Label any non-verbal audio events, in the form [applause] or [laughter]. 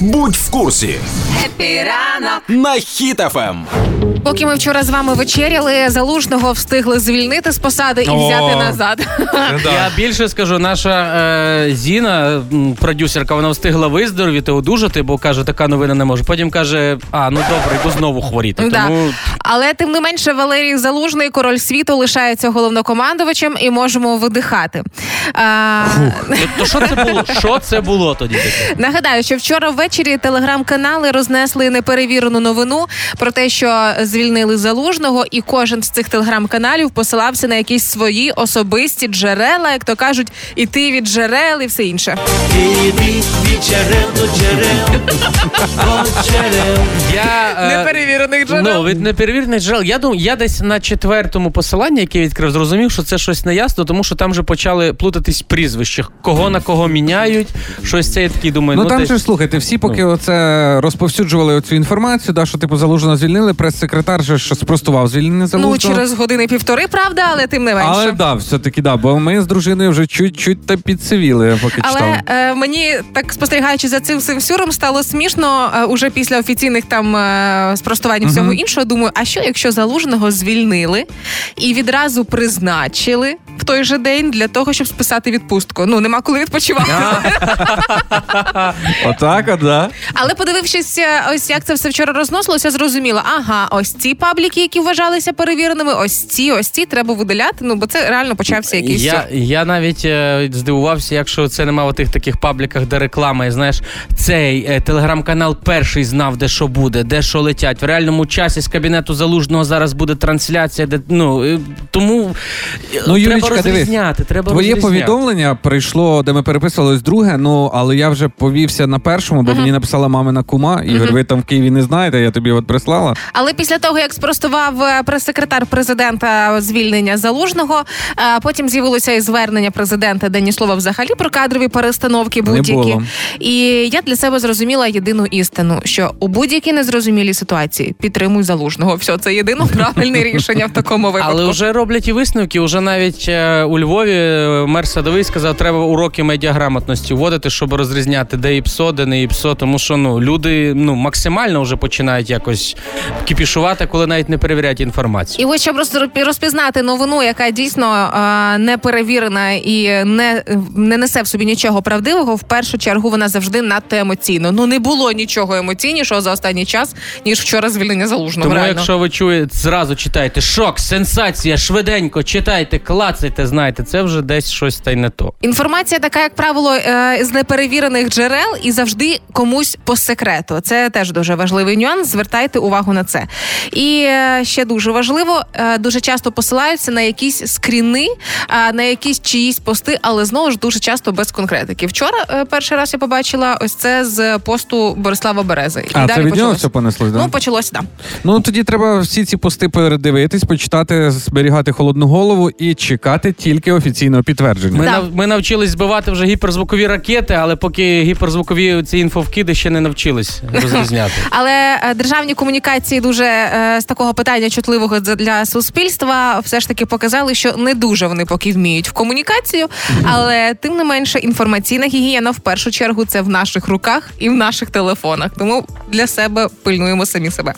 Будь в курсі Хеппі ранок. на Хіт ФМ. Поки ми вчора з вами вечеряли, Залужного встигли звільнити з посади і О. взяти назад. Я більше скажу, наша е, Зіна, продюсерка, вона встигла виздоровіти, одужати, бо каже, така новина не може. Потім каже: а ну добре, йду знову хворіти. Да. Тому Але тим не менше, Валерій Залужний, король світу, лишається головнокомандувачем і можемо видихати. А, то, то що це було? [laughs] Що це було тоді? Нагадаю, що вчора ввечері телеграм-канали рознесли неперевірену новину про те, що звільнили залужного, і кожен з цих телеграм-каналів посилався на якісь свої особисті джерела, як то кажуть, іти від джерел і все інше. Іди від джерел до джерел. [laughs] Я, е, Неперевірених джерел. Ну, від неперевірених джерел. Я думаю, я десь на четвертому посиланні, яке відкрив, зрозумів, що це щось неясно, тому що там вже почали плутатись прізвища. Кого на кого міняють. Щось це я такий думаю. Ну, Ну, там десь- же ж слухайте, всі поки оце розповсюджували цю інформацію, да, що типу залужено звільнили, прес-секретар же ж спростував звільнення Ну, через години півтори, правда, але тим не менше. Але да, все-таки да, бо ми з дружиною вже чуть-чуть та підсивіли, я поки читав. Але е, мені так спостерігаючи за цим всім сюром, стало смішно е, уже після офіційних там е, спростувань і всього іншого. Думаю, а що якщо залужного звільнили і відразу призначили в той же день для того, щоб списати відпустку? Ну нема коли відпочивати. [laughs] Отак, от, да. Але подивившись, е, ось як це все вчора розносилося, зрозуміло, ага, ось ці пабліки, які вважалися перевіреними, ось ці, ось ці треба видаляти. Ну бо це реально почався якийсь Я, я навіть е, здивувався, якщо це нема в тих таких пабліках, де реклама. І знаєш, цей е, телеграм-канал перший знав, де що буде, де що летять. В реальному часі з кабінету залужного зараз буде трансляція, де ну е, тому Ну, треба розрізняти. Треба Твоє розрізняти. повідомлення прийшло, де ми переписувались друге. Ну але я вже повівся на першому, бо мені написала мамина кума. Ігор, ви там в Києві не знаєте, я тобі от прислала. Але після того, як спростував е, прес-секретар президента звільнення залужного, е, потім з'явилося і звернення президента, де ні слова взагалі про кадрові перестановки Не будь-які. було. І я для себе зрозуміла єдину істину, що у будь-якій незрозумілій ситуації підтримуй залужного. Все, це єдине правильне рішення в такому випадку. Але вже роблять і висновки. Уже навіть е, у Львові е, мер Садовий сказав, треба уроки медіаграмотності вводити, щоб розрізняти, де ІПСО, де не ІПСО. Тому що ну люди ну максимально вже починають якось кіпішувати, коли навіть не перевіряють інформацію. І ось щоб роз- розпізнати новину, яка дійсно е, не перевірена і не, не несе в собі нічого правдивого, в першу чергу вона завжди надто емоційно. Ну не було нічого емоційнішого за останній час, ніж вчора звільнення залужного. Тому, реально. якщо ви чуєте, зразу читайте шок, сенсація, швиденько читайте, клацайте, знайте, це вже десь щось та й не то. Інформація така, як правило, е, з неперевірених джерел і завжди комусь по секрету. Це теж дуже важливий нюанс. Звертайте увагу на це. І е, ще дуже важливо, е, дуже часто посилаються на якісь скріни, а, на якісь чиїсь пости, але знову ж дуже часто без конкретики. Вчора перший раз я побачила ось це з посту Борислава Берези. І А далі це від нього все понеслось, да? Ну, почалося да. Ну тоді треба всі ці пости передивитись, почитати, зберігати холодну голову і чекати тільки офіційного підтвердження. Ми, Да. нав, ми навчились збивати вже гіперзвукові ракети, але поки гіперзвукові ці інфовкиди ще не навчились розрізняти. [laughs] Але е, державні комунікації дуже е, з такого питання чутливого за- для суспільства все ж таки показали, що не дуже вони поки вміють в комунікацію, але тим не менше інформаційна гігієна в першу чергу це в наших руках і в наших телефонах. Тому для себе пильнуємо самі себе.